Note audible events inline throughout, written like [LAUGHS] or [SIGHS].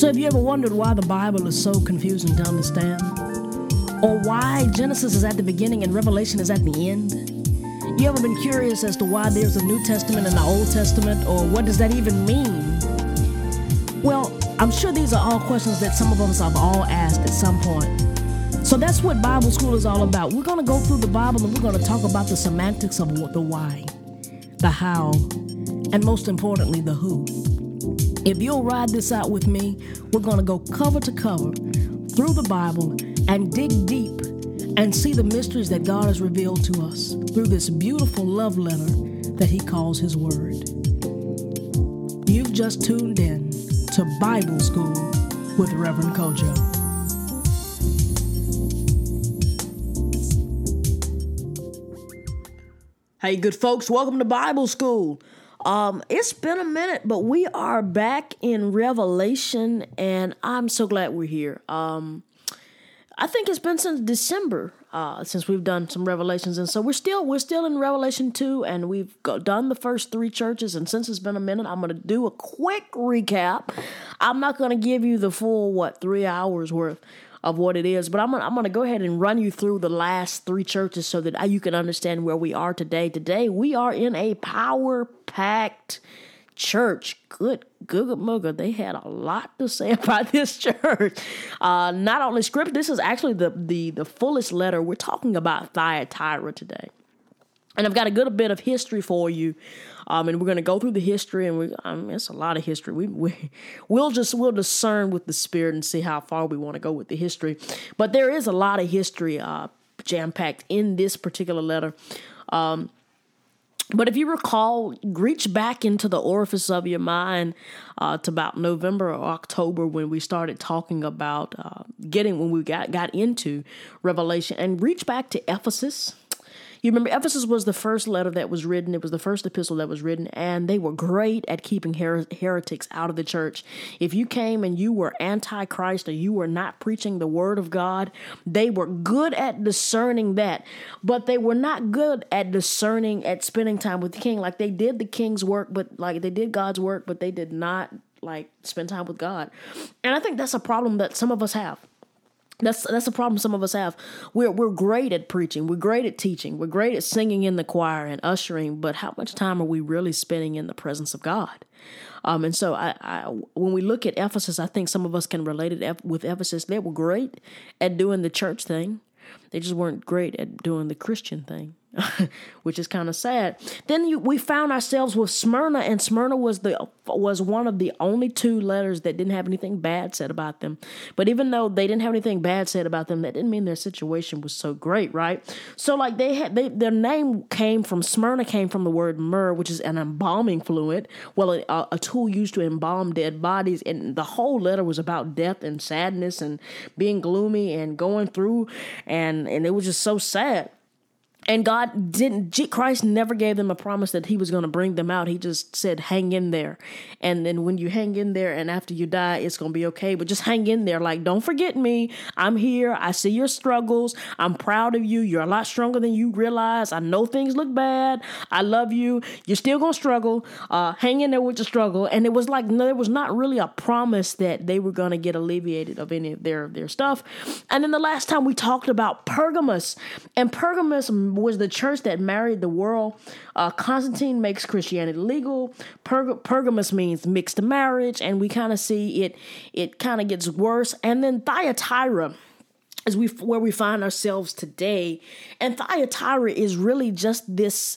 So, have you ever wondered why the Bible is so confusing to understand? Or why Genesis is at the beginning and Revelation is at the end? You ever been curious as to why there's a New Testament and the Old Testament, or what does that even mean? Well, I'm sure these are all questions that some of us have all asked at some point. So that's what Bible school is all about. We're going to go through the Bible and we're going to talk about the semantics of the why, the how, and most importantly, the who. If you'll ride this out with me, we're going to go cover to cover through the Bible and dig deep and see the mysteries that God has revealed to us through this beautiful love letter that He calls His Word. You've just tuned in to Bible School with Reverend Kojo. Hey, good folks, welcome to Bible School. Um, it's been a minute, but we are back in Revelation, and I'm so glad we're here. Um, I think it's been since December uh, since we've done some revelations, and so we're still we're still in Revelation two, and we've done the first three churches. And since it's been a minute, I'm going to do a quick recap. I'm not going to give you the full what three hours worth of what it is. But I'm gonna, I'm gonna go ahead and run you through the last three churches so that you can understand where we are today. Today we are in a power packed church. Good, good, mugger. They had a lot to say [LAUGHS] about this church. Uh, not only scripture. This is actually the the the fullest letter. We're talking about Thyatira today, and I've got a good bit of history for you um, and we're going to go through the history, and we, I mean, it's a lot of history. We, we, we'll just, we'll discern with the Spirit and see how far we want to go with the history. But there is a lot of history uh, jam packed in this particular letter. Um, but if you recall, reach back into the orifice of your mind uh, to about November or October when we started talking about uh, getting when we got got into Revelation, and reach back to Ephesus. You remember Ephesus was the first letter that was written, it was the first epistle that was written, and they were great at keeping her- heretics out of the church. If you came and you were antichrist or you were not preaching the word of God, they were good at discerning that, but they were not good at discerning at spending time with the king. Like they did the king's work, but like they did God's work, but they did not like spend time with God. And I think that's a problem that some of us have. That's that's a problem some of us have. We're we're great at preaching. We're great at teaching. We're great at singing in the choir and ushering. But how much time are we really spending in the presence of God? Um, and so I, I, when we look at Ephesus, I think some of us can relate it with Ephesus. They were great at doing the church thing. They just weren't great at doing the Christian thing. [LAUGHS] which is kind of sad. Then you, we found ourselves with Smyrna, and Smyrna was the was one of the only two letters that didn't have anything bad said about them. But even though they didn't have anything bad said about them, that didn't mean their situation was so great, right? So like they had they, their name came from Smyrna came from the word myrrh, which is an embalming fluid. Well, a, a tool used to embalm dead bodies, and the whole letter was about death and sadness and being gloomy and going through, and and it was just so sad and God didn't, Christ never gave them a promise that He was going to bring them out. He just said, hang in there. And then when you hang in there and after you die, it's going to be okay. But just hang in there. Like, don't forget me. I'm here. I see your struggles. I'm proud of you. You're a lot stronger than you realize. I know things look bad. I love you. You're still going to struggle. Uh, hang in there with the struggle. And it was like, no, there was not really a promise that they were going to get alleviated of any of their, their stuff. And then the last time we talked about Pergamos, and Pergamos was the church that married the world. Uh, Constantine makes Christianity legal. Perg- Pergamos means mixed marriage, and we kind of see it. It kind of gets worse, and then Thyatira is we where we find ourselves today, and Thyatira is really just this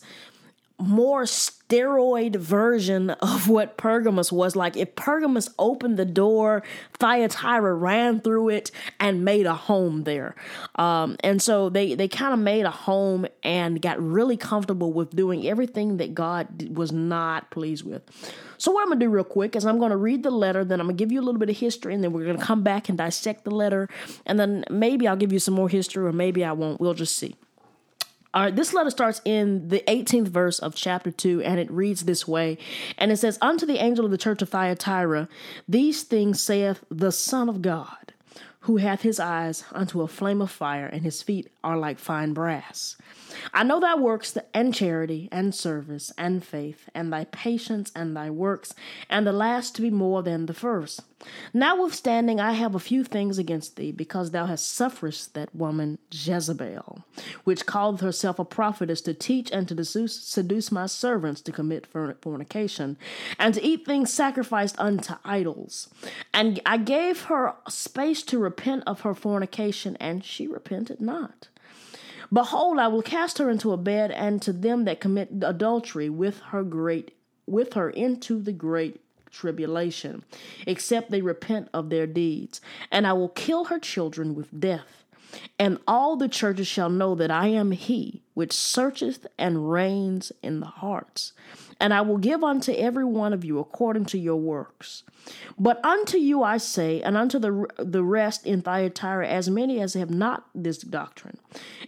more steroid version of what Pergamus was like. If Pergamus opened the door, Thyatira ran through it and made a home there. Um, and so they, they kind of made a home and got really comfortable with doing everything that God was not pleased with. So, what I'm going to do real quick is I'm going to read the letter, then I'm going to give you a little bit of history, and then we're going to come back and dissect the letter. And then maybe I'll give you some more history, or maybe I won't. We'll just see. All right, this letter starts in the 18th verse of chapter 2, and it reads this way. And it says, Unto the angel of the church of Thyatira, these things saith the Son of God, who hath his eyes unto a flame of fire, and his feet are like fine brass. I know thy works and charity and service and faith, and thy patience and thy works, and the last to be more than the first. Notwithstanding, I have a few things against thee, because thou hast suffered that woman Jezebel, which called herself a prophetess, to teach and to seduce my servants to commit fornication, and to eat things sacrificed unto idols. And I gave her space to repent of her fornication, and she repented not. Behold, I will cast her into a bed, and to them that commit adultery with her great with her into the great tribulation, except they repent of their deeds. And I will kill her children with death. And all the churches shall know that I am he which searcheth and reigns in the hearts. And I will give unto every one of you according to your works. But unto you I say, and unto the, the rest in Thyatira, as many as have not this doctrine,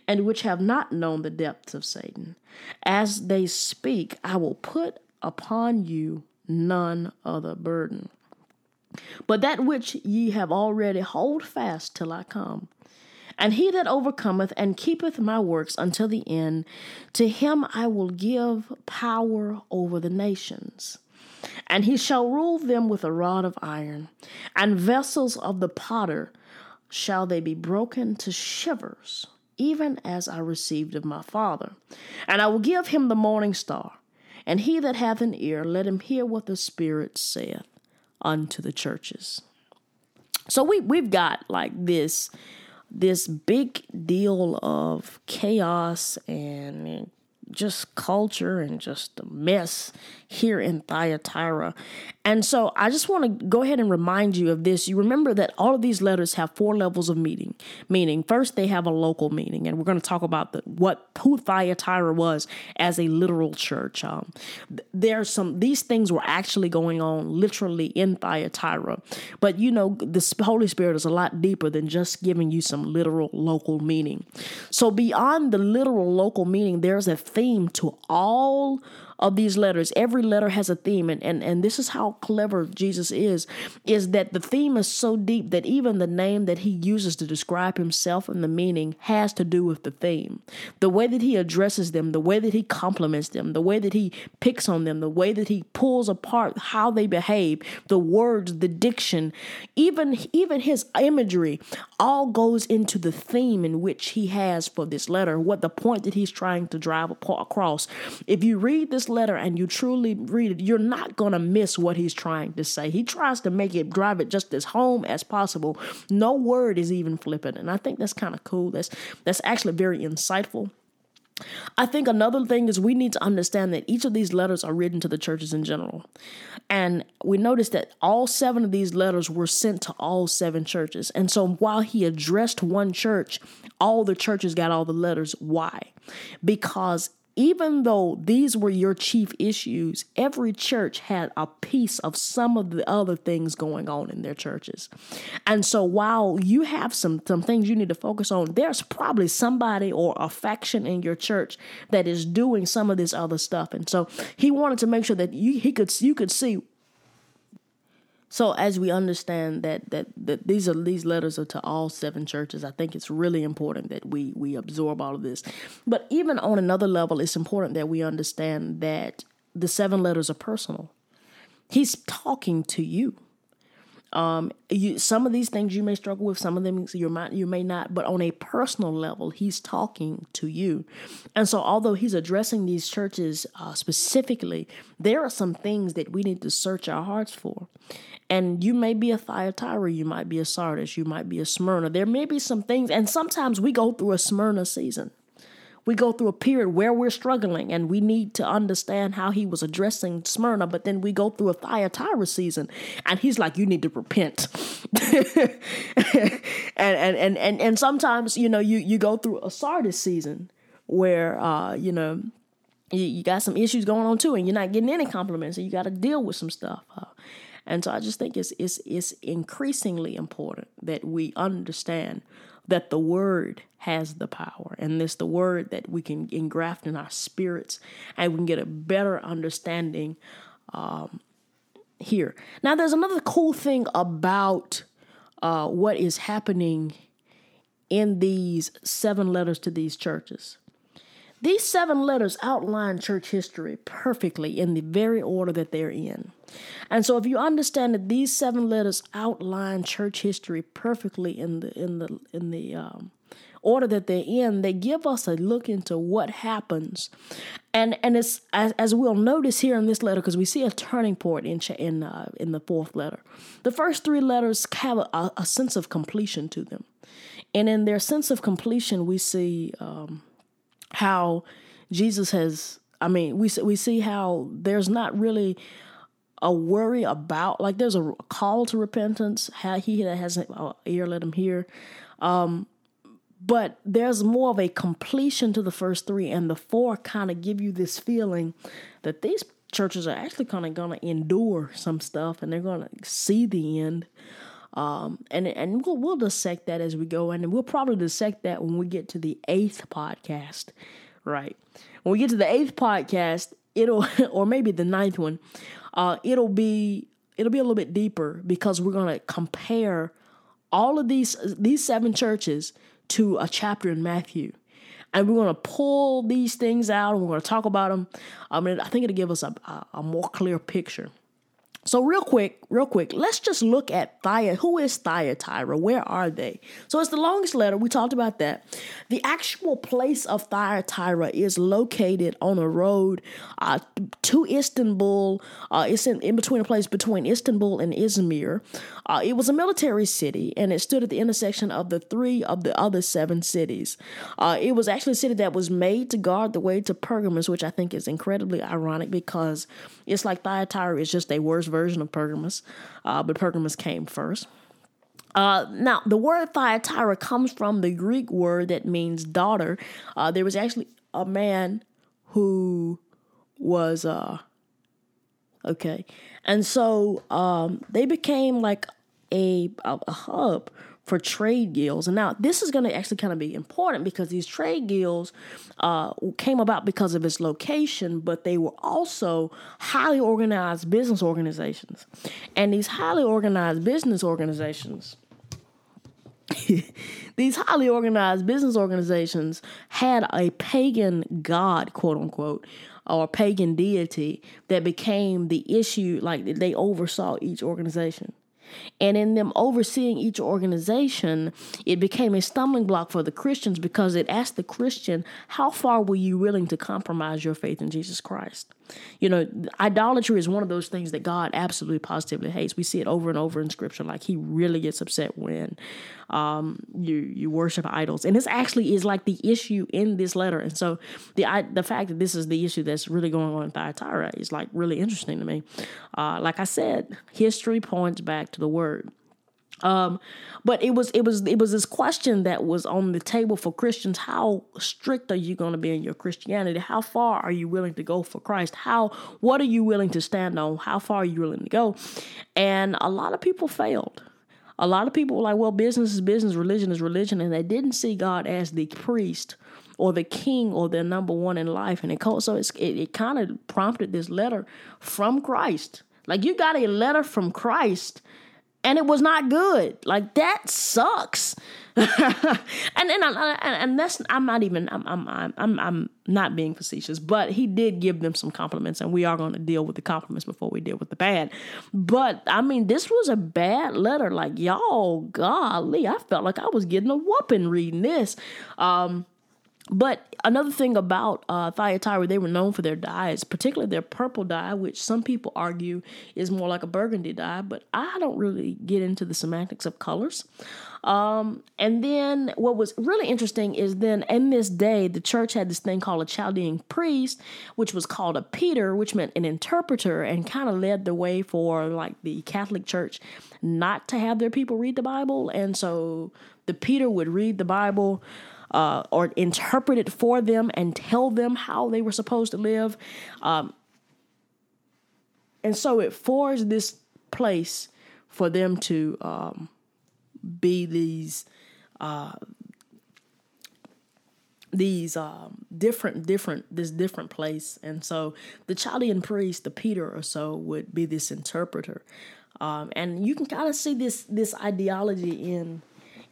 and which have not known the depths of Satan, as they speak, I will put upon you none other burden. But that which ye have already hold fast till I come. And he that overcometh and keepeth my works until the end, to him I will give power over the nations. And he shall rule them with a rod of iron, and vessels of the potter shall they be broken to shivers, even as I received of my Father. And I will give him the morning star. And he that hath an ear, let him hear what the Spirit saith unto the churches. So we we've got like this this big deal of chaos and just culture and just a mess here in Thyatira. And so I just want to go ahead and remind you of this. You remember that all of these letters have four levels of meaning. Meaning, first they have a local meaning, and we're going to talk about the, what who Thyatira was as a literal church. Um, there's some these things were actually going on literally in Thyatira, but you know the Holy Spirit is a lot deeper than just giving you some literal local meaning. So beyond the literal local meaning, there's a theme to all of these letters. Every letter has a theme, and, and, and this is how clever Jesus is, is that the theme is so deep that even the name that he uses to describe himself and the meaning has to do with the theme. The way that he addresses them, the way that he compliments them, the way that he picks on them, the way that he pulls apart how they behave, the words, the diction, even even his imagery all goes into the theme in which he has for this letter, what the point that he's trying to drive across. If you read this letter and you truly read it, you're not going to miss what he's trying to say. He tries to make it drive it just as home as possible. No word is even flippant. And I think that's kind of cool. That's that's actually very insightful. I think another thing is we need to understand that each of these letters are written to the churches in general. And we notice that all seven of these letters were sent to all seven churches. And so while he addressed one church, all the churches got all the letters. Why? Because even though these were your chief issues, every church had a piece of some of the other things going on in their churches. And so while you have some, some things you need to focus on, there's probably somebody or a faction in your church that is doing some of this other stuff. And so he wanted to make sure that you he could you could see so as we understand that, that that these are these letters are to all seven churches, I think it's really important that we we absorb all of this. But even on another level, it's important that we understand that the seven letters are personal. He's talking to you. Um, you, some of these things you may struggle with, some of them you might you may not, but on a personal level, he's talking to you. And so, although he's addressing these churches uh, specifically, there are some things that we need to search our hearts for. And you may be a Thyatira, you might be a Sardis, you might be a Smyrna. There may be some things, and sometimes we go through a Smyrna season we go through a period where we're struggling and we need to understand how he was addressing Smyrna, but then we go through a Thyatira season and he's like, you need to repent. [LAUGHS] and, and, and, and, and sometimes, you know, you, you go through a Sardis season where, uh, you know, you, you got some issues going on too and you're not getting any compliments and you got to deal with some stuff. Uh, and so I just think it's, it's, it's increasingly important that we understand that the word has the power and it's the word that we can engraft in our spirits and we can get a better understanding um, here. Now there's another cool thing about uh, what is happening in these seven letters to these churches These seven letters outline church history perfectly in the very order that they're in. And so if you understand that these seven letters outline church history perfectly in the in the in the um, order that they're in, they give us a look into what happens. And and it's as, as we'll notice here in this letter because we see a turning point in in uh, in the fourth letter. The first three letters have a, a, sense of completion to them, and in their sense of completion, we see um, how Jesus has. I mean, we we see how there's not really a worry about like there's a call to repentance. How he that has an ear, let him hear. Um, but there's more of a completion to the first three, and the four kind of give you this feeling that these churches are actually kind of going to endure some stuff and they're going to see the end. Um, and and we'll, we'll dissect that as we go, and we'll probably dissect that when we get to the eighth podcast, right? When we get to the eighth podcast, it'll [LAUGHS] or maybe the ninth one, uh, it'll be it'll be a little bit deeper because we're to compare all of these these seven churches to a chapter in Matthew. And we're going to pull these things out and we're going to talk about them. I mean, I think it'll give us a, a, a more clear picture. So real quick, real quick, let's just look at Thyatira. Who is Thyatira? Where are they? So it's the longest letter. We talked about that. The actual place of Thyatira is located on a road uh, to Istanbul. Uh, it's in, in between a place between Istanbul and Izmir. Uh, it was a military city, and it stood at the intersection of the three of the other seven cities. Uh, it was actually a city that was made to guard the way to Pergamus, which I think is incredibly ironic because it's like Thyatira is just a worse version of Pergamus, uh, but Pergamus came first. Uh, now, the word Thyatira comes from the Greek word that means daughter. Uh, there was actually a man who was, uh, okay. And so um, they became like a, a, a hub for trade guilds. And now this is going to actually kind of be important because these trade guilds uh, came about because of its location, but they were also highly organized business organizations. And these highly organized business organizations. [LAUGHS] these highly organized business organizations had a pagan god, quote unquote, or pagan deity that became the issue, like they oversaw each organization. And in them overseeing each organization, it became a stumbling block for the Christians because it asked the Christian, How far were you willing to compromise your faith in Jesus Christ? You know, idolatry is one of those things that God absolutely positively hates. We see it over and over in Scripture. Like He really gets upset when um, you you worship idols, and this actually is like the issue in this letter. And so the I, the fact that this is the issue that's really going on in Thyatira is like really interesting to me. Uh, like I said, history points back to the Word. Um, but it was it was it was this question that was on the table for Christians: How strict are you going to be in your Christianity? How far are you willing to go for Christ? How what are you willing to stand on? How far are you willing to go? And a lot of people failed. A lot of people were like, "Well, business is business, religion is religion," and they didn't see God as the priest or the king or their number one in life. And it so it, it kind of prompted this letter from Christ. Like you got a letter from Christ and it was not good. Like that sucks. [LAUGHS] and and, and and that's I'm not even I'm I'm I'm I'm not being facetious, but he did give them some compliments, and we are going to deal with the compliments before we deal with the bad. But I mean, this was a bad letter. Like y'all, golly, I felt like I was getting a whooping reading this. Um, but another thing about uh, Thyatira, they were known for their dyes, particularly their purple dye, which some people argue is more like a burgundy dye, but I don't really get into the semantics of colors. Um, and then what was really interesting is then in this day, the church had this thing called a Chaldean priest, which was called a Peter, which meant an interpreter, and kind of led the way for like the Catholic Church not to have their people read the Bible. And so the Peter would read the Bible uh, or interpret it for them and tell them how they were supposed to live. Um, and so it forged this place for them to um, be these uh, these um, different different this different place and so the chaldean priest the peter or so would be this interpreter um, and you can kind of see this this ideology in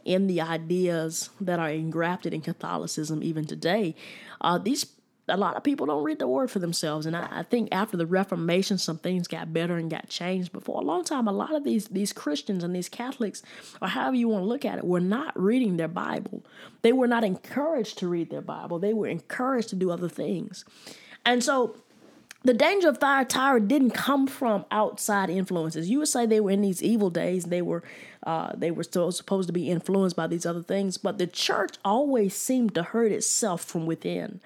in the ideas that are engrafted in Catholicism even today. Uh, these a lot of people don't read the word for themselves. And I, I, think after the Reformation, some things got better and got changed. But for a long time, a lot of these these Christians and these Catholics, or however you want to look at it, were not reading their Bible. They were not encouraged to read their Bible. They were encouraged to do other things. And so the danger of Thyatira didn't come from outside influences. You would say they were in these evil days. They were, uh, they were still supposed to be influenced by these other things. But the church always seemed to hurt itself from within,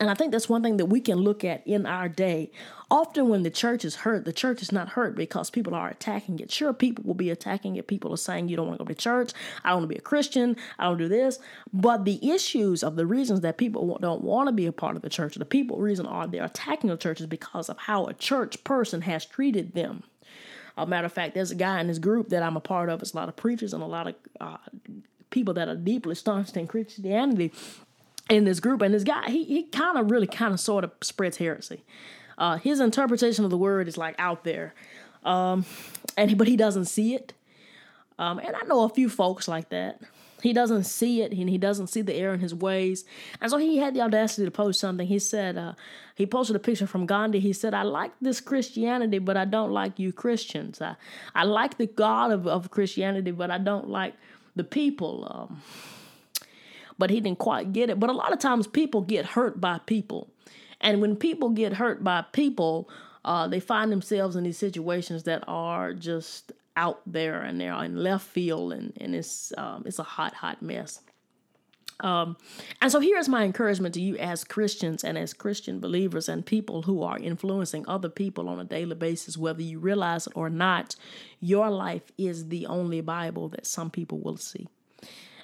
and I think that's one thing that we can look at in our day. Often, when the church is hurt, the church is not hurt because people are attacking it. Sure, people will be attacking it. People are saying you don't want to go to church. I don't want to be a Christian. I don't do this. But the issues of the reasons that people don't want to be a part of the church, the people reason are they're attacking the church is because of how a church person has treated them. A matter of fact, there's a guy in this group that I'm a part of. It's a lot of preachers and a lot of uh, people that are deeply staunch in Christianity in this group. And this guy, he he kind of really kind of sort of spreads heresy. Uh, his interpretation of the word is like out there, um, and but he doesn't see it. Um, and I know a few folks like that. He doesn't see it, and he doesn't see the error in his ways. And so he had the audacity to post something. He said, uh, he posted a picture from Gandhi. He said, I like this Christianity, but I don't like you Christians. I, I like the God of, of Christianity, but I don't like the people. Um, but he didn't quite get it. But a lot of times people get hurt by people. And when people get hurt by people, uh, they find themselves in these situations that are just out there and they're in left field and, and it's um, it's a hot, hot mess. Um, and so here's my encouragement to you as Christians and as Christian believers and people who are influencing other people on a daily basis, whether you realize it or not, your life is the only Bible that some people will see.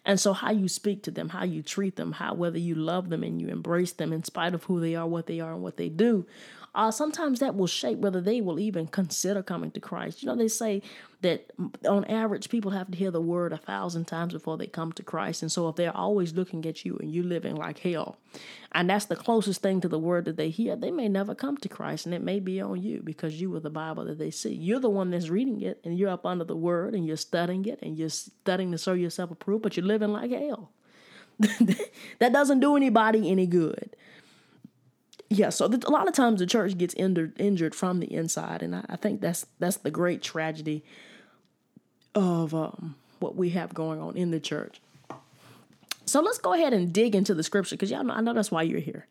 And so, how you speak to them, how you treat them, how whether you love them and you embrace them in spite of who they are, what they are, and what they do, uh, sometimes that will shape whether they will even consider coming to Christ. You know, they say that on average, people have to hear the word a thousand times before they come to Christ. And so, if they're always looking at you and you living like hell, and that's the closest thing to the word that they hear, they may never come to Christ. And it may be on you because you are the Bible that they see. You're the one that's reading it, and you're up under the word, and you're studying it, and you're studying to show yourself approved, but you're living like hell. [LAUGHS] that doesn't do anybody any good yeah, so a lot of times the church gets injured injured from the inside, and I, I think that's that's the great tragedy of um, what we have going on in the church. So let's go ahead and dig into the scripture because y'all know I know that's why you're here.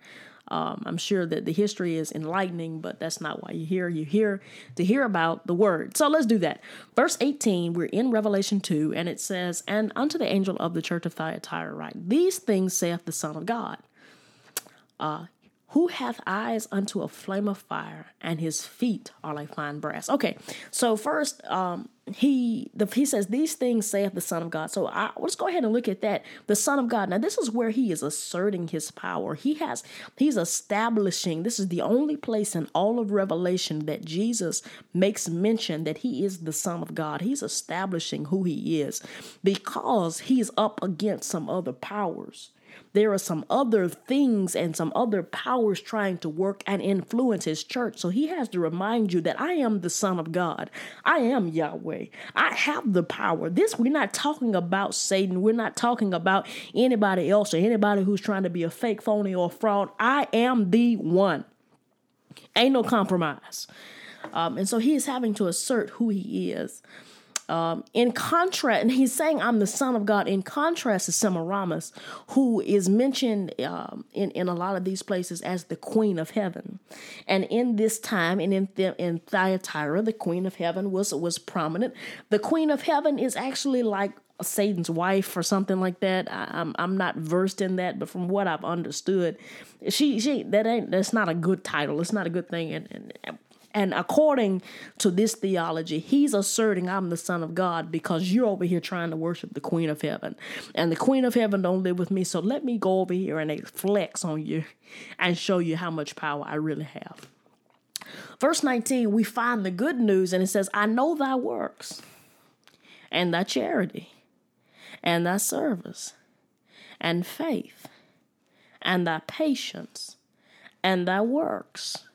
Um, I'm sure that the history is enlightening, but that's not why you're here. You're here to hear about the word. So let's do that. Verse 18, we're in Revelation 2, and it says, And unto the angel of the church of Thyatira write, These things saith the Son of God. Uh, who hath eyes unto a flame of fire, and his feet are like fine brass. Okay, so first, um, he the, he says these things saith the Son of God. So I, let's go ahead and look at that. The Son of God. Now this is where he is asserting his power. He has he's establishing. This is the only place in all of Revelation that Jesus makes mention that he is the Son of God. He's establishing who he is because he's up against some other powers there are some other things and some other powers trying to work and influence his church. So he has to remind you that I am the Son of God. I am Yahweh. I have the power. This, we're not talking about Satan. We're not talking about anybody else or anybody who's trying to be a fake, phony, or fraud. I am the one. Ain't no compromise. Um, and so he is having to assert who he is. Um, in contrast, and he's saying, I'm the Son of God, in contrast to Semiramis, who is mentioned um, in, in a lot of these places as the Queen of Heaven. And in this time, and in, in Thyatira, the Queen of Heaven was, was prominent. The Queen of Heaven is actually like Satan's wife or something like that. I, am I'm, I'm not versed in that, but from what I've understood, she she that ain't that's not a good title. It's not a good thing, and, and and according to this theology, he's asserting I'm the son of God because you're over here trying to worship the queen of heaven. And the queen of heaven don't live with me, so let me go over here and flex on you and show you how much power I really have. Verse 19, we find the good news and it says, I know thy works and thy charity and thy service and faith and thy patience and thy works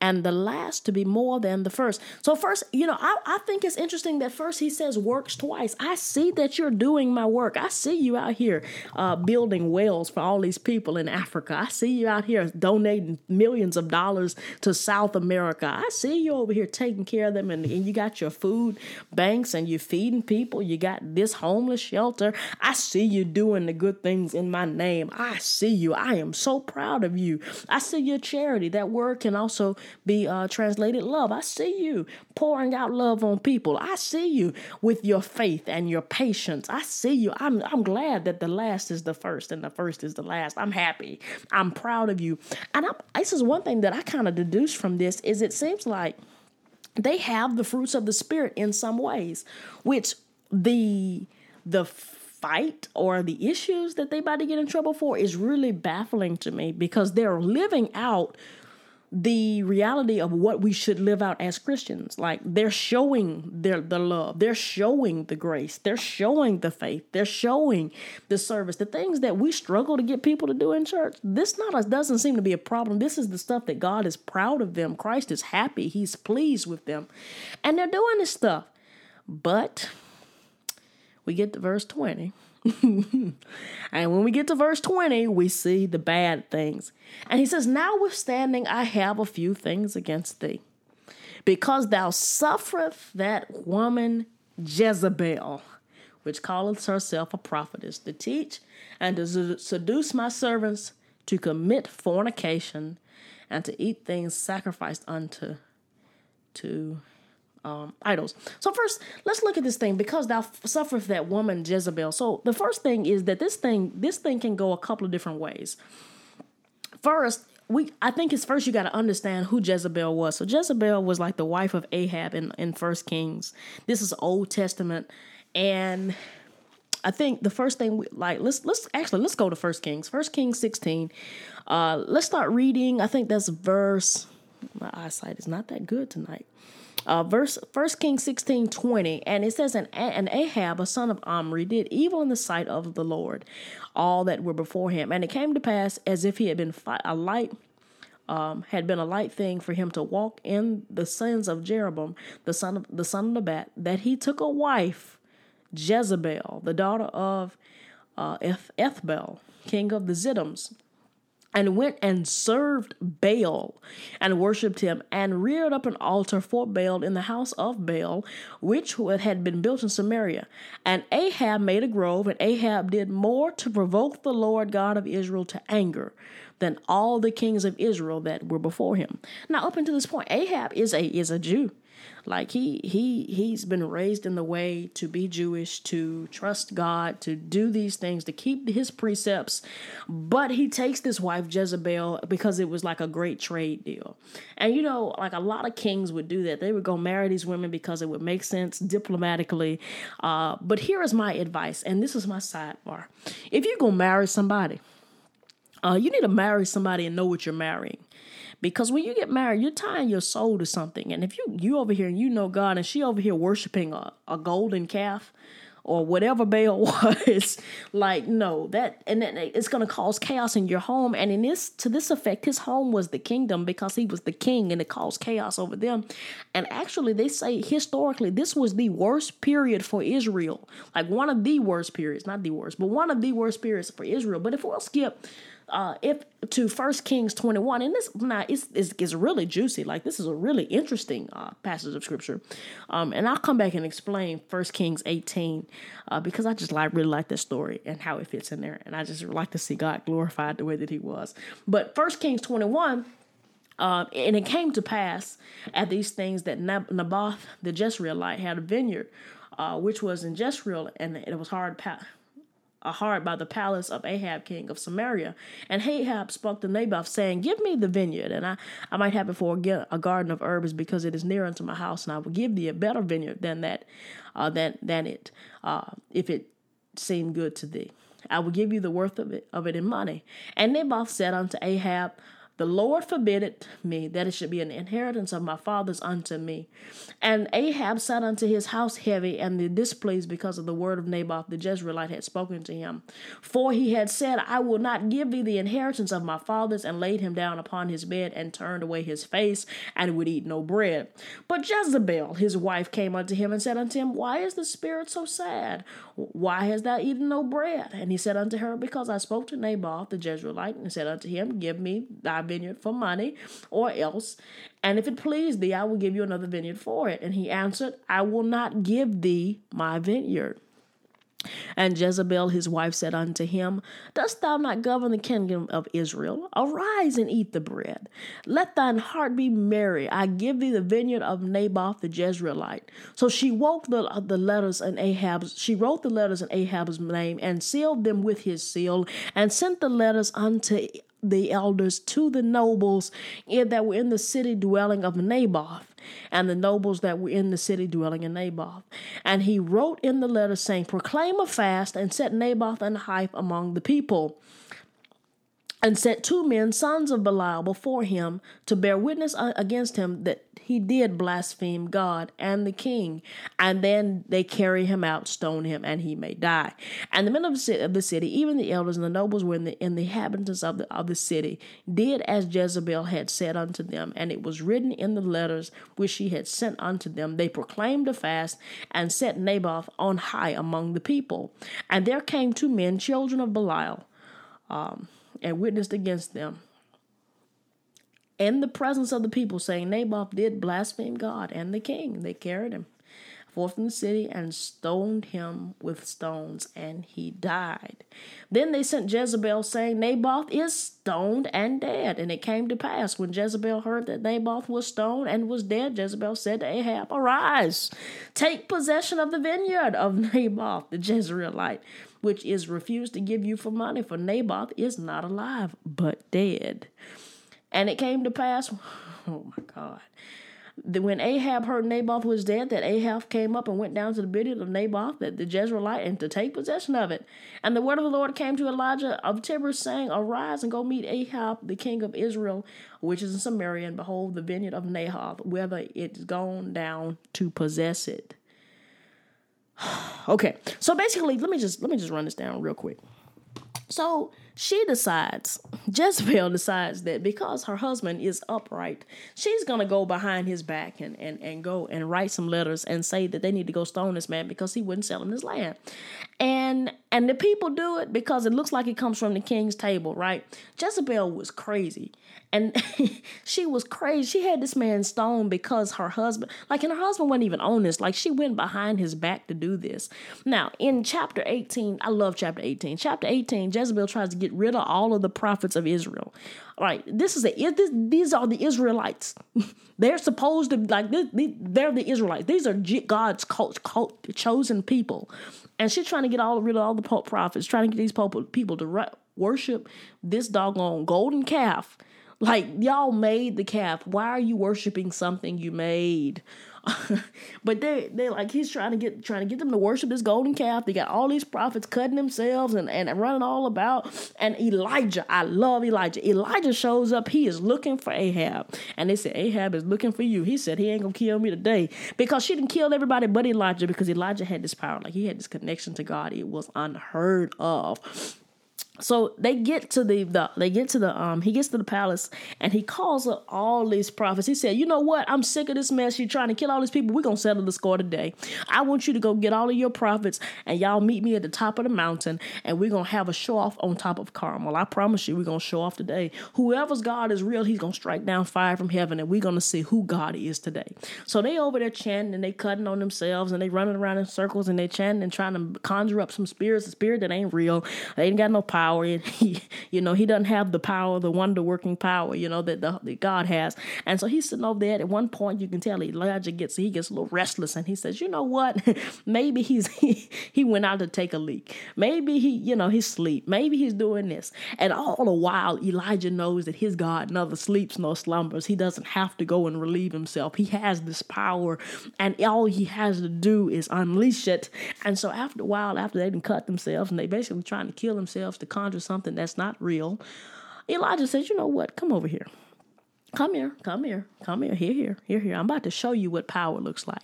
and the last to be more than the first. So, first, you know, I, I think it's interesting that first he says works twice. I see that you're doing my work. I see you out here uh, building wells for all these people in Africa. I see you out here donating millions of dollars to South America. I see you over here taking care of them, and, and you got your food banks and you're feeding people. You got this homeless shelter. I see you doing the good things in my name. I see you. I am so proud of you. I see your charity. That word can also be uh, translated love. I see you pouring out love on people. I see you with your faith and your patience. I see you. I'm, I'm glad that the last is the first and the first is the last. I'm happy. I'm proud of you. And I'm, this is one thing that I kind of deduce from this is it seems like they have the fruits of the spirit in some ways, which the the fight or the issues that they about to get in trouble for is really baffling to me because they're living out the reality of what we should live out as Christians. Like they're showing their the love, they're showing the grace, they're showing the faith, they're showing the service, the things that we struggle to get people to do in church. This not a, doesn't seem to be a problem. This is the stuff that God is proud of them. Christ is happy. He's pleased with them, and they're doing this stuff. But we get to verse twenty. [LAUGHS] and when we get to verse 20, we see the bad things. And he says, Notwithstanding, I have a few things against thee, because thou sufferest that woman Jezebel, which calleth herself a prophetess, to teach and to seduce my servants to commit fornication and to eat things sacrificed unto to um, idols. So first, let's look at this thing because thou sufferest that woman Jezebel. So the first thing is that this thing this thing can go a couple of different ways. First, we I think it's first you got to understand who Jezebel was. So Jezebel was like the wife of Ahab in in First Kings. This is Old Testament, and I think the first thing we like let's let's actually let's go to First Kings. First Kings sixteen. Uh, let's start reading. I think that's verse. My eyesight is not that good tonight uh, verse First Kings sixteen twenty, and it says, and, and Ahab, a son of Omri, did evil in the sight of the Lord, all that were before him, and it came to pass as if he had been fi- a light. Um, had been a light thing for him to walk in the sins of Jeroboam, the son of the son of Nebat, that he took a wife, Jezebel, the daughter of uh, Ethbaal, king of the Zidonians, and went and served Baal and worshipped him and reared up an altar for Baal in the house of Baal, which had been built in Samaria. And Ahab made a grove, and Ahab did more to provoke the Lord God of Israel to anger than all the kings of Israel that were before him. Now, up until this point, Ahab is a is a Jew. Like he he he's been raised in the way to be Jewish, to trust God, to do these things, to keep his precepts. But he takes this wife Jezebel because it was like a great trade deal. And you know, like a lot of kings would do that. They would go marry these women because it would make sense diplomatically. Uh, but here is my advice, and this is my sidebar. If you're gonna marry somebody, uh, you need to marry somebody and know what you're marrying. Because when you get married, you're tying your soul to something. And if you you over here and you know God and she over here worshiping a, a golden calf or whatever Baal [LAUGHS] was, like no, that and then it's gonna cause chaos in your home. And in this to this effect, his home was the kingdom because he was the king and it caused chaos over them. And actually they say historically this was the worst period for Israel. Like one of the worst periods, not the worst, but one of the worst periods for Israel. But if we'll skip uh, if to First Kings 21, and this now it's, it's, it's really juicy. Like this is a really interesting uh, passage of scripture, um, and I'll come back and explain First Kings 18 uh, because I just like really like this story and how it fits in there, and I just like to see God glorified the way that He was. But First Kings 21. Uh, and it came to pass at these things that Naboth the Jezreelite had a vineyard, uh, which was in Jezreel, and it was hard pa- a hard by the palace of Ahab, king of Samaria. And Ahab spoke to Naboth, saying, Give me the vineyard, and I, I might have it for a garden of herbs, because it is near unto my house, and I will give thee a better vineyard than that, uh, than than it, uh, if it seem good to thee. I will give you the worth of it of it in money. And Naboth said unto Ahab, The Lord forbid it me that it should be an inheritance of my fathers unto me. And Ahab sat unto his house heavy and displeased because of the word of Naboth the Jezreelite had spoken to him. For he had said, I will not give thee the inheritance of my fathers, and laid him down upon his bed and turned away his face and would eat no bread. But Jezebel, his wife, came unto him and said unto him, Why is the spirit so sad? Why hast thou eaten no bread? And he said unto her, Because I spoke to Naboth the Jezreelite and said unto him, Give me thy vineyard for money, or else, and if it please thee, I will give you another vineyard for it. And he answered, I will not give thee my vineyard. And Jezebel his wife said unto him, Dost thou not govern the kingdom of Israel? Arise and eat the bread. Let thine heart be merry. I give thee the vineyard of Naboth the Jezreelite. So she woke the, the letters in Ahab's, she wrote the letters in Ahab's name and sealed them with his seal and sent the letters unto the elders to the nobles that were in the city dwelling of Naboth, and the nobles that were in the city dwelling in Naboth. And he wrote in the letter saying, Proclaim a fast and set Naboth and Hype among the people and set two men, sons of Belial, before him to bear witness against him that he did blaspheme God and the king. And then they carry him out, stone him, and he may die. And the men of the city, even the elders and the nobles were in the, in the inhabitants of the, of the city, did as Jezebel had said unto them. And it was written in the letters which she had sent unto them. They proclaimed a fast and set Naboth on high among the people. And there came two men, children of Belial. Um, and witnessed against them in the presence of the people, saying, Naboth did blaspheme God and the king. They carried him forth from the city and stoned him with stones, and he died. Then they sent Jezebel, saying, Naboth is stoned and dead. And it came to pass, when Jezebel heard that Naboth was stoned and was dead, Jezebel said to Ahab, Arise, take possession of the vineyard of [LAUGHS] Naboth the Jezreelite which is refused to give you for money, for Naboth is not alive, but dead. And it came to pass, [LAUGHS] oh my God, when Ahab heard Naboth was dead, that Ahab came up and went down to the vineyard of Naboth, that the Jezreelite, and to take possession of it. And the word of the Lord came to Elijah of Tibur, saying, Arise and go meet Ahab, the king of Israel, which is in Samaria, and behold the vineyard of Naboth, whether it's gone down to possess it. [SIGHS] okay, so basically, let me just let me just run this down real quick. So she decides, Jezebel [LAUGHS] decides that because her husband is upright, she's gonna go behind his back and, and, and go and write some letters and say that they need to go stone this man because he wouldn't sell him his land. And and the people do it because it looks like it comes from the king's table, right? Jezebel was crazy. And [LAUGHS] she was crazy. She had this man stoned because her husband, like, and her husband wasn't even on this. Like, she went behind his back to do this. Now, in chapter 18, I love chapter 18. Chapter 18, Jezebel tries to get rid of all of the prophets of Israel. Right? This is a, this, these are the Israelites. [LAUGHS] they're supposed to, like, they're the Israelites. These are God's cult, cult, chosen people. And she's trying to get all rid of all the prophets, trying to get these people to worship this doggone golden calf like y'all made the calf. Why are you worshiping something you made? [LAUGHS] but they they like he's trying to get trying to get them to worship this golden calf. They got all these prophets cutting themselves and, and running all about. And Elijah, I love Elijah. Elijah shows up. He is looking for Ahab. And they said, Ahab is looking for you. He said he ain't gonna kill me today. Because she didn't kill everybody but Elijah, because Elijah had this power. Like he had this connection to God. It was unheard of so they get to the, the they get to the um he gets to the palace and he calls up all these prophets. He said, "You know what? I'm sick of this mess. You're trying to kill all these people. We're gonna settle the score today. I want you to go get all of your prophets and y'all meet me at the top of the mountain and we're gonna have a show off on top of Carmel. I promise you, we're gonna show off today. Whoever's God is real, He's gonna strike down fire from heaven and we're gonna see who God is today. So they over there chanting and they cutting on themselves and they running around in circles and they chanting and trying to conjure up some spirits, a spirit that ain't real. They ain't got no power power [LAUGHS] he you know he doesn't have the power the wonder working power you know that, the, that god has. And so he's sitting over there. At one point you can tell elijah gets he gets a little restless and he says you know what? [LAUGHS] Maybe he's he, [LAUGHS] he went out to take a leak. Maybe he you know he's sleep maybe he's doing this. And all the while elijah knows that his god neither sleeps nor slumbers. He doesn't have to go and relieve himself. He has this power and all he has to do is unleash it. And so after a while after they've cut themselves and they basically trying to kill themselves to conjure something that's not real. Elijah says, You know what? Come over here. Come here, come here, come here, here, here, here, here. I'm about to show you what power looks like.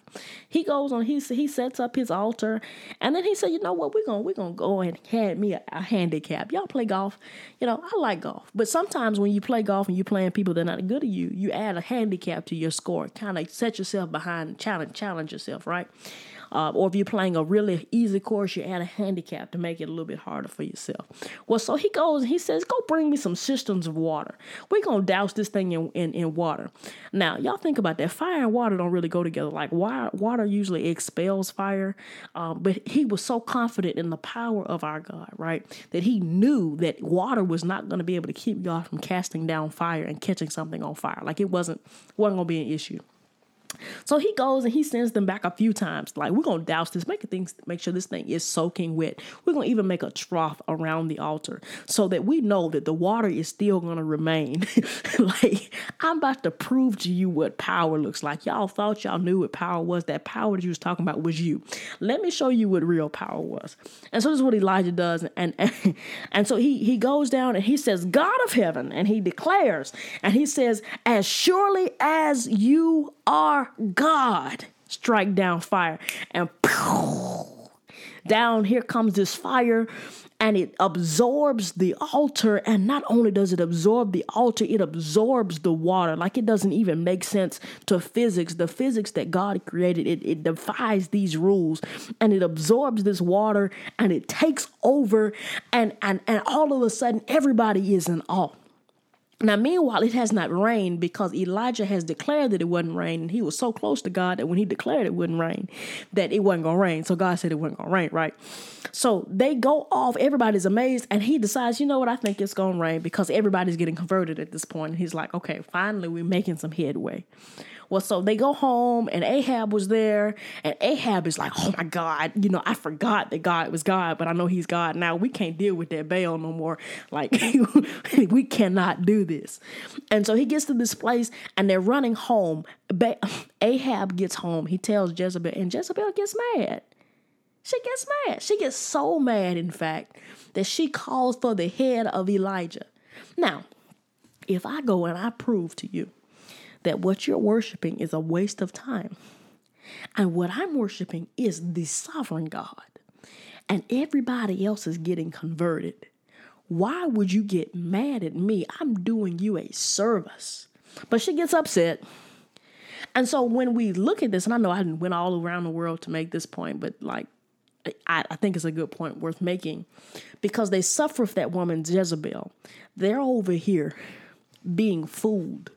He goes on, he he sets up his altar, and then he said, you know what, we're gonna we're gonna go and hand me a, a, handicap. Y'all play golf. You know, I like golf. But sometimes when you play golf and you're playing people that are not good at you, you add a handicap to your score, kind of set yourself behind, challenge, challenge yourself, right? Uh, or if you're playing a really easy course, you add a handicap to make it a little bit harder for yourself. Well, so he goes and he says, Go bring me some cisterns of water. We're going to douse this thing in, in, in, water. Now, y'all think about that. Fire and water don't really go together. Like water usually expels fire, uh, but he was so confident in the power of our God, right? That he knew that water was not going to be able to keep God from casting down fire and catching something on fire. Like it wasn't, wasn't going to be an issue. So he goes and he sends them back a few times. Like, we're gonna douse this, make things make sure this thing is soaking wet. We're gonna even make a trough around the altar so that we know that the water is still gonna remain. [LAUGHS] like, I'm about to prove to you what power looks like. Y'all thought y'all knew what power was. That power that you was talking about was you. Let me show you what real power was. And so this is what Elijah does. And and, [LAUGHS] and so he he goes down and he says, God of heaven, and he declares, and he says, As surely as you are God. Strike down fire. And down here comes this fire and it absorbs the altar. And not only does it absorb the altar, it absorbs the water. Like it doesn't even make sense to physics. The physics that God created, it, it defies these rules and it absorbs this water and it takes over. And, and, and all of a sudden, everybody is in awe. Now, meanwhile, it has not rained because Elijah has declared that it wouldn't rain. And he was so close to God that when he declared it wouldn't rain, that it wasn't going to rain. So God said it wasn't going to rain, right? So they go off. Everybody's amazed. And he decides, you know what? I think it's going to rain because everybody's getting converted at this point. And he's like, okay, finally, we're making some headway. Well, so they go home and Ahab was there, and Ahab is like, oh my God, you know, I forgot that God was God, but I know he's God now. We can't deal with that Baal no more. Like, [LAUGHS] we cannot do this. And so he gets to this place and they're running home. [LAUGHS] Ahab gets home. He tells Jezebel, and Jezebel gets mad. She gets mad. She gets so mad, in fact, that she calls for the head of Elijah. Now, if I go and I prove to you that what you're worshiping is a waste of time. And what I'm worshiping is the sovereign God. And everybody else is getting converted. Why would you get mad at me? I'm doing you a service. But she gets upset. And so when we look at this, and I know I didn't went all around the world to make this point, but like I, I, think it's a good point worth making because they suffer for that woman Jezebel. They're over here being fooled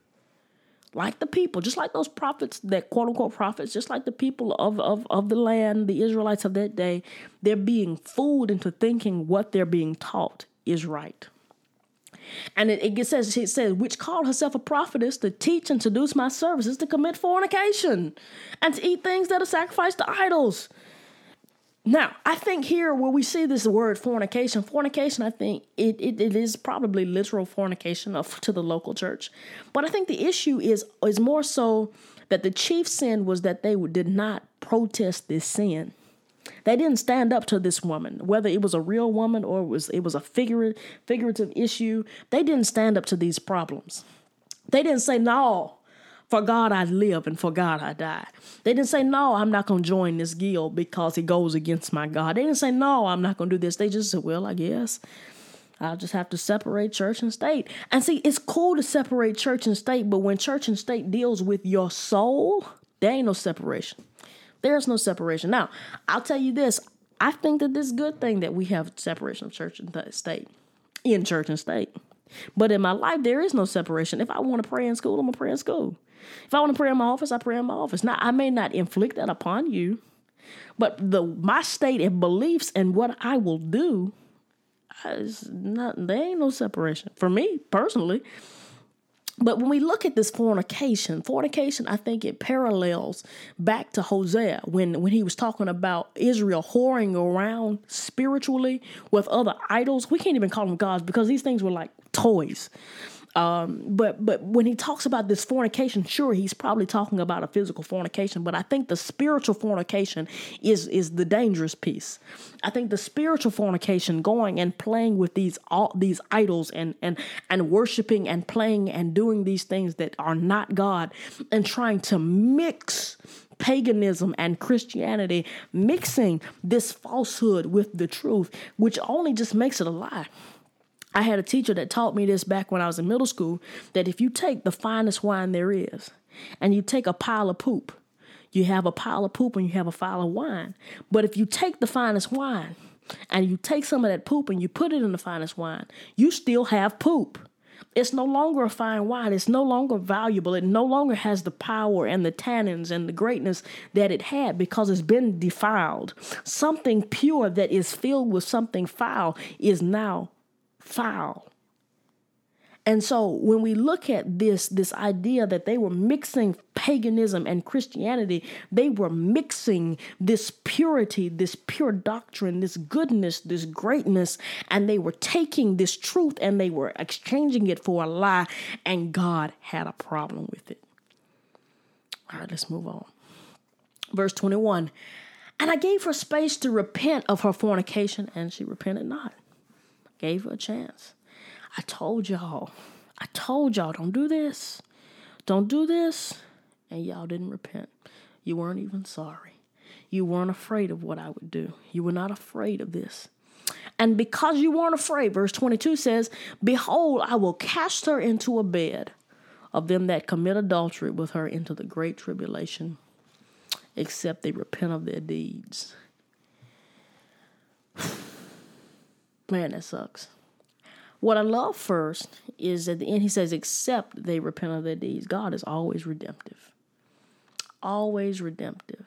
like the people, just like those prophets, that quote unquote prophets, just like the people of, of, of the land, the Israelites of that day, they're being fooled into thinking what they're being taught is right. And it, it says, it says, which called herself a prophetess to teach and seduce my services to commit fornication and to eat things that are sacrificed to idols. Now, I think here where we see this word fornication, fornication, I think it, it, it is probably literal fornication of to the local church. But I think the issue is is more so that the chief sin was that they did not protest this sin. They didn't stand up to this woman, whether it was a real woman or it was it was a figurative figurative issue. They didn't stand up to these problems. They didn't say, "No, for God I live and for God I die. They didn't say, No, I'm not going to join this guild because it goes against my God. They didn't say, No, I'm not going to do this. They just said, Well, I guess I'll just have to separate church and state. And see, it's cool to separate church and state, but when church and state deals with your soul, there ain't no separation. There's no separation. Now, I'll tell you this I think that this good thing that we have separation of church and state in church and state. But in my life, there is no separation. If I want to pray in school, I'm going to pray in school. If I want to pray in my office, I pray in my office. Now, I may not inflict that upon you, but the my state of beliefs and what I will do is not there ain't no separation for me personally. But when we look at this fornication, fornication, I think it parallels back to Hosea when, when he was talking about Israel whoring around spiritually with other idols. We can't even call them gods because these things were like toys. Um, but but when he talks about this fornication, sure, he's probably talking about a physical fornication, but I think the spiritual fornication is is the dangerous piece. I think the spiritual fornication, going and playing with these all these idols and and and worshiping and playing and doing these things that are not God, and trying to mix paganism and Christianity, mixing this falsehood with the truth, which only just makes it a lie. I had a teacher that taught me this back when I was in middle school that if you take the finest wine there is and you take a pile of poop, you have a pile of poop and you have a pile of wine. But if you take the finest wine and you take some of that poop and you put it in the finest wine, you still have poop. It's no longer a fine wine. It's no longer valuable. It no longer has the power and the tannins and the greatness that it had because it's been defiled. Something pure that is filled with something foul is now foul. And so when we look at this this idea that they were mixing paganism and Christianity, they were mixing this purity, this pure doctrine, this goodness, this greatness, and they were taking this truth and they were exchanging it for a lie, and God had a problem with it. All right, let's move on. Verse 21 And I gave her space to repent of her fornication, and she repented not. Gave her a chance. I told y'all. I told y'all don't do this. Don't do this. And y'all didn't repent. You weren't even sorry. You weren't afraid of what I would do. You were not afraid of this. And because you weren't afraid, verse 22 says, Behold, I will cast her into a bed of them that commit adultery with her into the great tribulation, except they repent of their deeds. [SIGHS] Man, that sucks. What I love first is at the end, he says, except they repent of their deeds. God is always redemptive, always redemptive,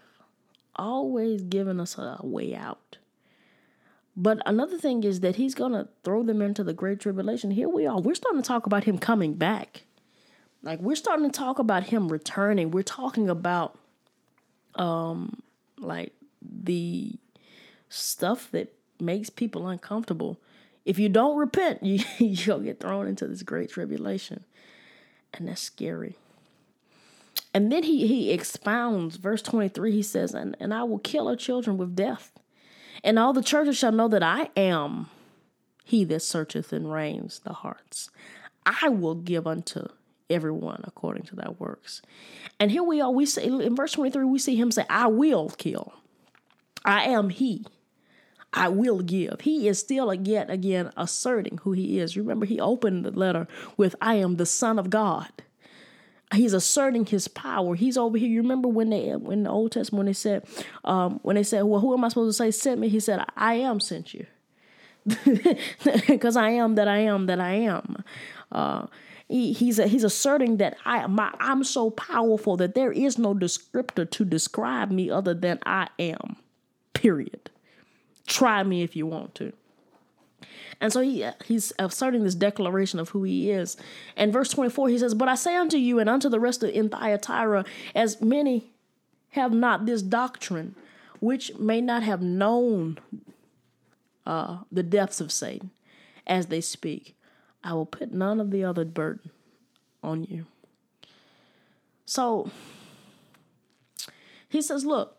always giving us a way out. But another thing is that he's going to throw them into the great tribulation. Here we are. We're starting to talk about him coming back. Like we're starting to talk about him returning. We're talking about um like the stuff that makes people uncomfortable. If you don't repent, [LAUGHS] you, you'll get thrown into this great tribulation. And that's scary. And then he, he expounds, verse 23, he says, and, and I will kill her children with death. And all the churches shall know that I am he that searcheth and reins the hearts. I will give unto everyone according to their works. And here we are, we say in verse 23, we see him say, I will kill. I am he. I will give. He is still yet again asserting who he is. Remember, he opened the letter with, I am the Son of God. He's asserting his power. He's over here. You remember when they in the Old Testament they said, um, when they said, Well, who am I supposed to say sent me? He said, I am sent you. [LAUGHS] Because I am that I am that I am. Uh, he, he's he's asserting that I my, I'm so powerful that there is no descriptor to describe me other than I am. Period. Try me if you want to. And so he he's asserting this declaration of who he is. And verse 24, he says, But I say unto you and unto the rest of in Thyatira, as many have not this doctrine, which may not have known uh, the depths of Satan as they speak, I will put none of the other burden on you. So he says, Look,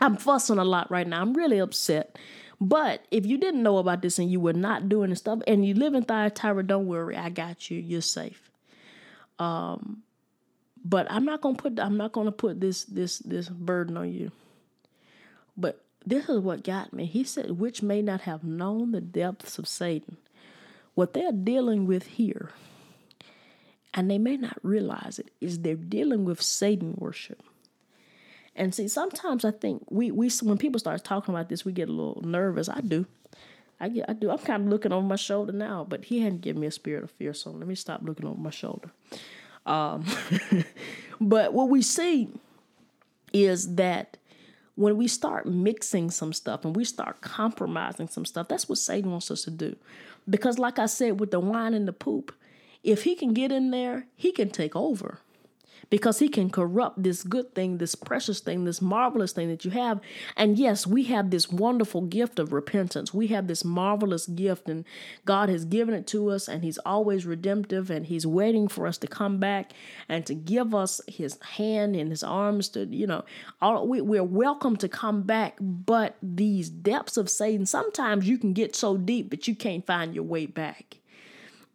I'm fussing a lot right now. I'm really upset. But if you didn't know about this and you were not doing the stuff and you live in Thyatira, don't worry, I got you. You're safe. Um, but I'm not gonna put I'm not gonna put this this this burden on you. But this is what got me. He said, which may not have known the depths of Satan. What they're dealing with here, and they may not realize it, is they're dealing with Satan worship. And see, sometimes I think we we when people start talking about this, we get a little nervous. I do. I get I do. I'm kind of looking over my shoulder now, but he hadn't given me a spirit of fear, so let me stop looking over my shoulder. Um, [LAUGHS] but what we see is that when we start mixing some stuff and we start compromising some stuff, that's what Satan wants us to do. Because, like I said, with the wine and the poop, if he can get in there, he can take over. Because he can corrupt this good thing, this precious thing, this marvelous thing that you have. And yes, we have this wonderful gift of repentance. We have this marvelous gift, and God has given it to us, and He's always redemptive, and He's waiting for us to come back and to give us His hand and His arms to, you know, all, we, we're welcome to come back. But these depths of Satan, sometimes you can get so deep that you can't find your way back.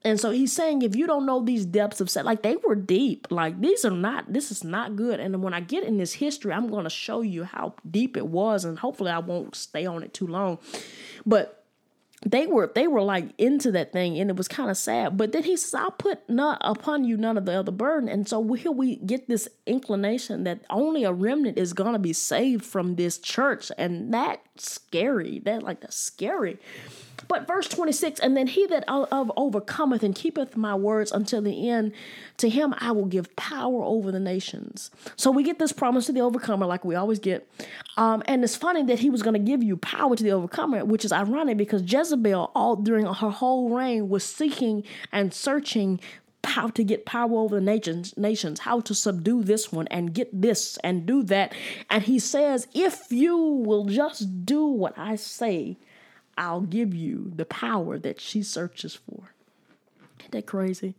And so he's saying, if you don't know these depths of set, like they were deep, like these are not, this is not good. And when I get in this history, I'm going to show you how deep it was, and hopefully I won't stay on it too long. But they were they were like into that thing and it was kind of sad. But then he says i'll put not upon you none of the other burden. And so here we get this inclination that only a remnant is going to be saved from this church. And that's scary. That like that's scary but verse 26, and then he that of overcometh and keepeth my words until the end, to him I will give power over the nations. So we get this promise to the overcomer, like we always get. Um, and it's funny that he was going to give you power to the overcomer, which is ironic because Jezebel, all during her whole reign, was seeking and searching how to get power over the nations, nations, how to subdue this one and get this and do that. And he says, if you will just do what I say, I'll give you the power that she searches for. Isn't that crazy?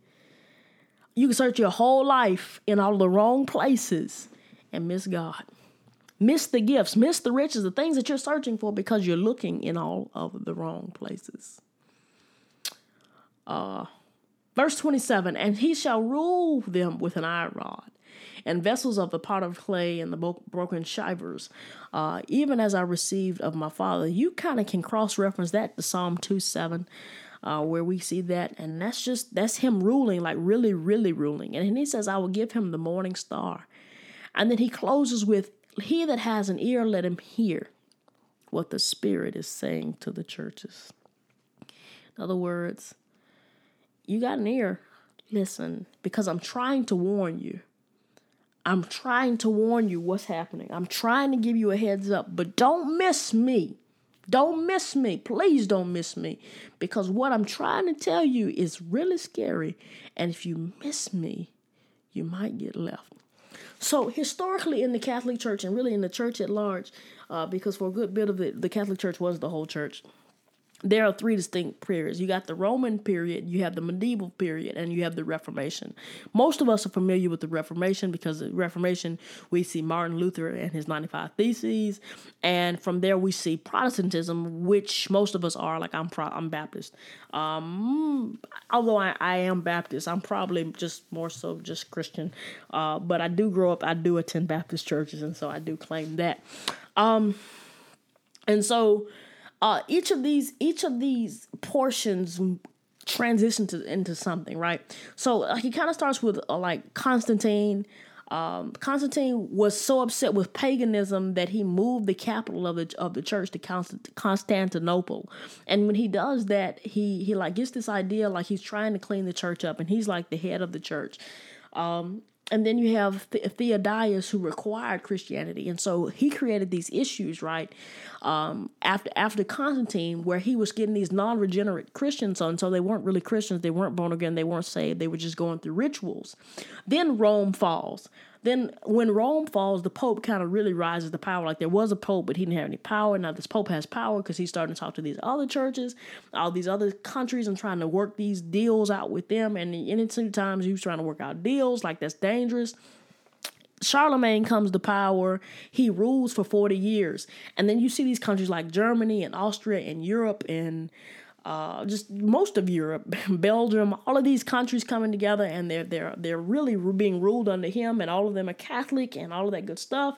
You can search your whole life in all the wrong places and miss God. Miss the gifts, miss the riches, the things that you're searching for because you're looking in all of the wrong places. Uh, verse 27 And he shall rule them with an iron rod and vessels of the pot of clay and the broken shivers, uh, even as I received of my father. You kind of can cross reference that to Psalm 2 7. Uh, where we see that, and that's just that's him ruling, like really, really ruling. And he says, "I will give him the morning star," and then he closes with, "He that has an ear, let him hear what the Spirit is saying to the churches." In other words, you got an ear, listen, because I'm trying to warn you. I'm trying to warn you what's happening. I'm trying to give you a heads up, but don't miss me. Don't miss me. Please don't miss me. Because what I'm trying to tell you is really scary. And if you miss me, you might get left. So, historically, in the Catholic Church and really in the church at large, uh, because for a good bit of it, the Catholic Church was the whole church there are three distinct periods. You got the Roman period, you have the medieval period, and you have the Reformation. Most of us are familiar with the Reformation because the Reformation we see Martin Luther and his 95 Theses, and from there we see Protestantism, which most of us are. Like I'm, pro- I'm Baptist. Um, although I, I am Baptist, I'm probably just more so just Christian. Uh, but I do grow up, I do attend Baptist churches, and so I do claim that. Um, and so uh, each of these each of these portions transition to into something, right? So he kind of starts with uh, like Constantine. Um, Constantine was so upset with paganism that he moved the capital of the of the church to Constantinople. And when he does that, he he like gets this idea like he's trying to clean the church up, and he's like the head of the church. Um, and then you have the- Theodosius who required Christianity, and so he created these issues, right? Um, after after Constantine, where he was getting these non-regenerate Christians on, so they weren't really Christians, they weren't born again, they weren't saved, they were just going through rituals. Then Rome falls. Then when Rome falls, the Pope kind of really rises to power. Like there was a Pope, but he didn't have any power. Now this Pope has power because he's starting to talk to these other churches, all these other countries, and trying to work these deals out with them. And in two times he was trying to work out deals, like that's dangerous. Charlemagne comes to power. He rules for 40 years. And then you see these countries like Germany and Austria and Europe and uh, just most of Europe, [LAUGHS] Belgium, all of these countries coming together, and they're they're they're really being ruled under him, and all of them are Catholic and all of that good stuff.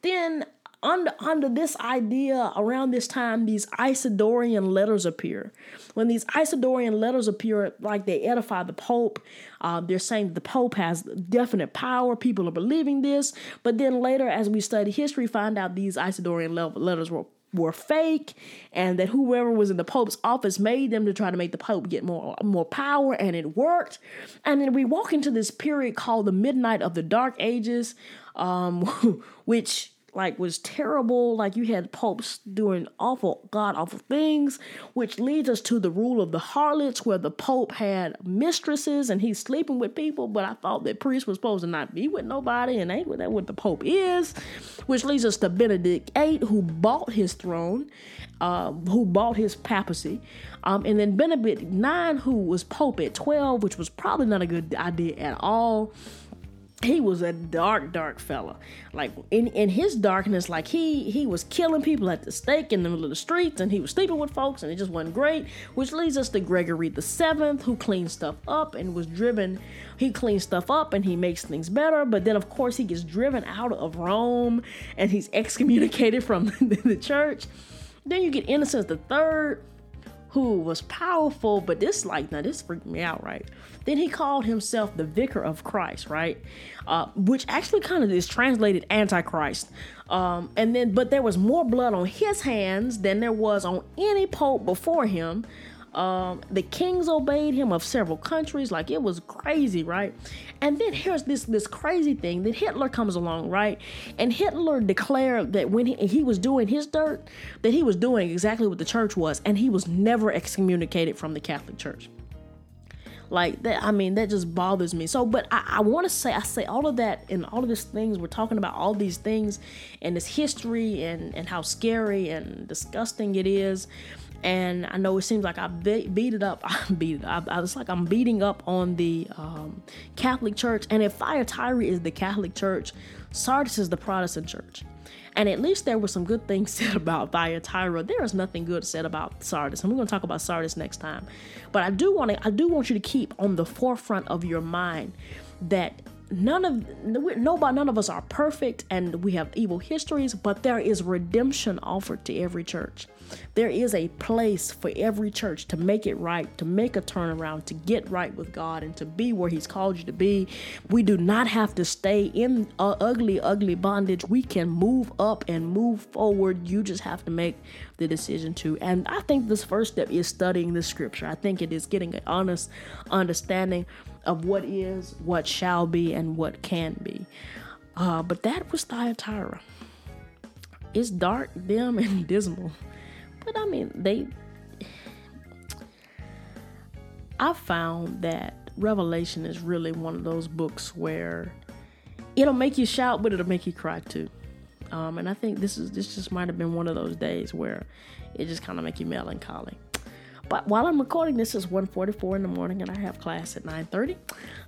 Then under under this idea, around this time, these Isidorian letters appear. When these Isidorian letters appear, like they edify the Pope, uh, they're saying that the Pope has definite power. People are believing this, but then later, as we study history, find out these Isidorian letters were were fake and that whoever was in the pope's office made them to try to make the pope get more more power and it worked and then we walk into this period called the midnight of the dark ages um, [LAUGHS] which like was terrible. Like you had popes doing awful, god awful things, which leads us to the rule of the harlots, where the pope had mistresses and he's sleeping with people. But I thought that priests were supposed to not be with nobody, and ain't that what the pope is. Which leads us to Benedict VIII, who bought his throne, uh, who bought his papacy, um, and then Benedict IX, who was pope at twelve, which was probably not a good idea at all he was a dark, dark fella. Like in, in his darkness, like he he was killing people at the stake in the middle of the streets, and he was sleeping with folks, and it just wasn't great. Which leads us to Gregory the Seventh, who cleaned stuff up and was driven. He cleans stuff up and he makes things better, but then of course he gets driven out of Rome and he's [LAUGHS] excommunicated from [LAUGHS] the church. Then you get Innocent the Third, who was powerful, but this like now this freaked me out, right? Then he called himself the Vicar of Christ, right? Uh, which actually kind of is translated Antichrist. Um, and then, but there was more blood on his hands than there was on any pope before him. Um, the kings obeyed him of several countries, like it was crazy, right? And then here's this this crazy thing that Hitler comes along, right? And Hitler declared that when he, he was doing his dirt, that he was doing exactly what the church was, and he was never excommunicated from the Catholic Church. Like that, I mean, that just bothers me. So, but I, I want to say, I say all of that and all of these things. We're talking about all these things and this history and and how scary and disgusting it is and I know it seems like I [LAUGHS] beat it up. I beat it. I, I was like I'm beating up on the um, Catholic Church, and if Thyatira is the Catholic Church, Sardis is the Protestant Church. And at least there were some good things [LAUGHS] said about Thyatira. There is nothing good said about Sardis, and we're going to talk about Sardis next time. But I do want to, I do want you to keep on the forefront of your mind that none of nobody none of us are perfect and we have evil histories but there is redemption offered to every church there is a place for every church to make it right, to make a turnaround, to get right with God, and to be where He's called you to be. We do not have to stay in ugly, ugly bondage. We can move up and move forward. You just have to make the decision to. And I think this first step is studying the scripture. I think it is getting an honest understanding of what is, what shall be, and what can be. Uh, but that was Thyatira. It's dark, dim, [LAUGHS] and dismal. But I mean, they. I found that Revelation is really one of those books where it'll make you shout, but it'll make you cry too. Um, and I think this is this just might have been one of those days where it just kind of make you melancholy. But while I'm recording this is 1:44 in the morning and I have class at 9:30.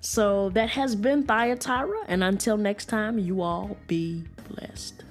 So that has been Thyatira and until next time you all be blessed.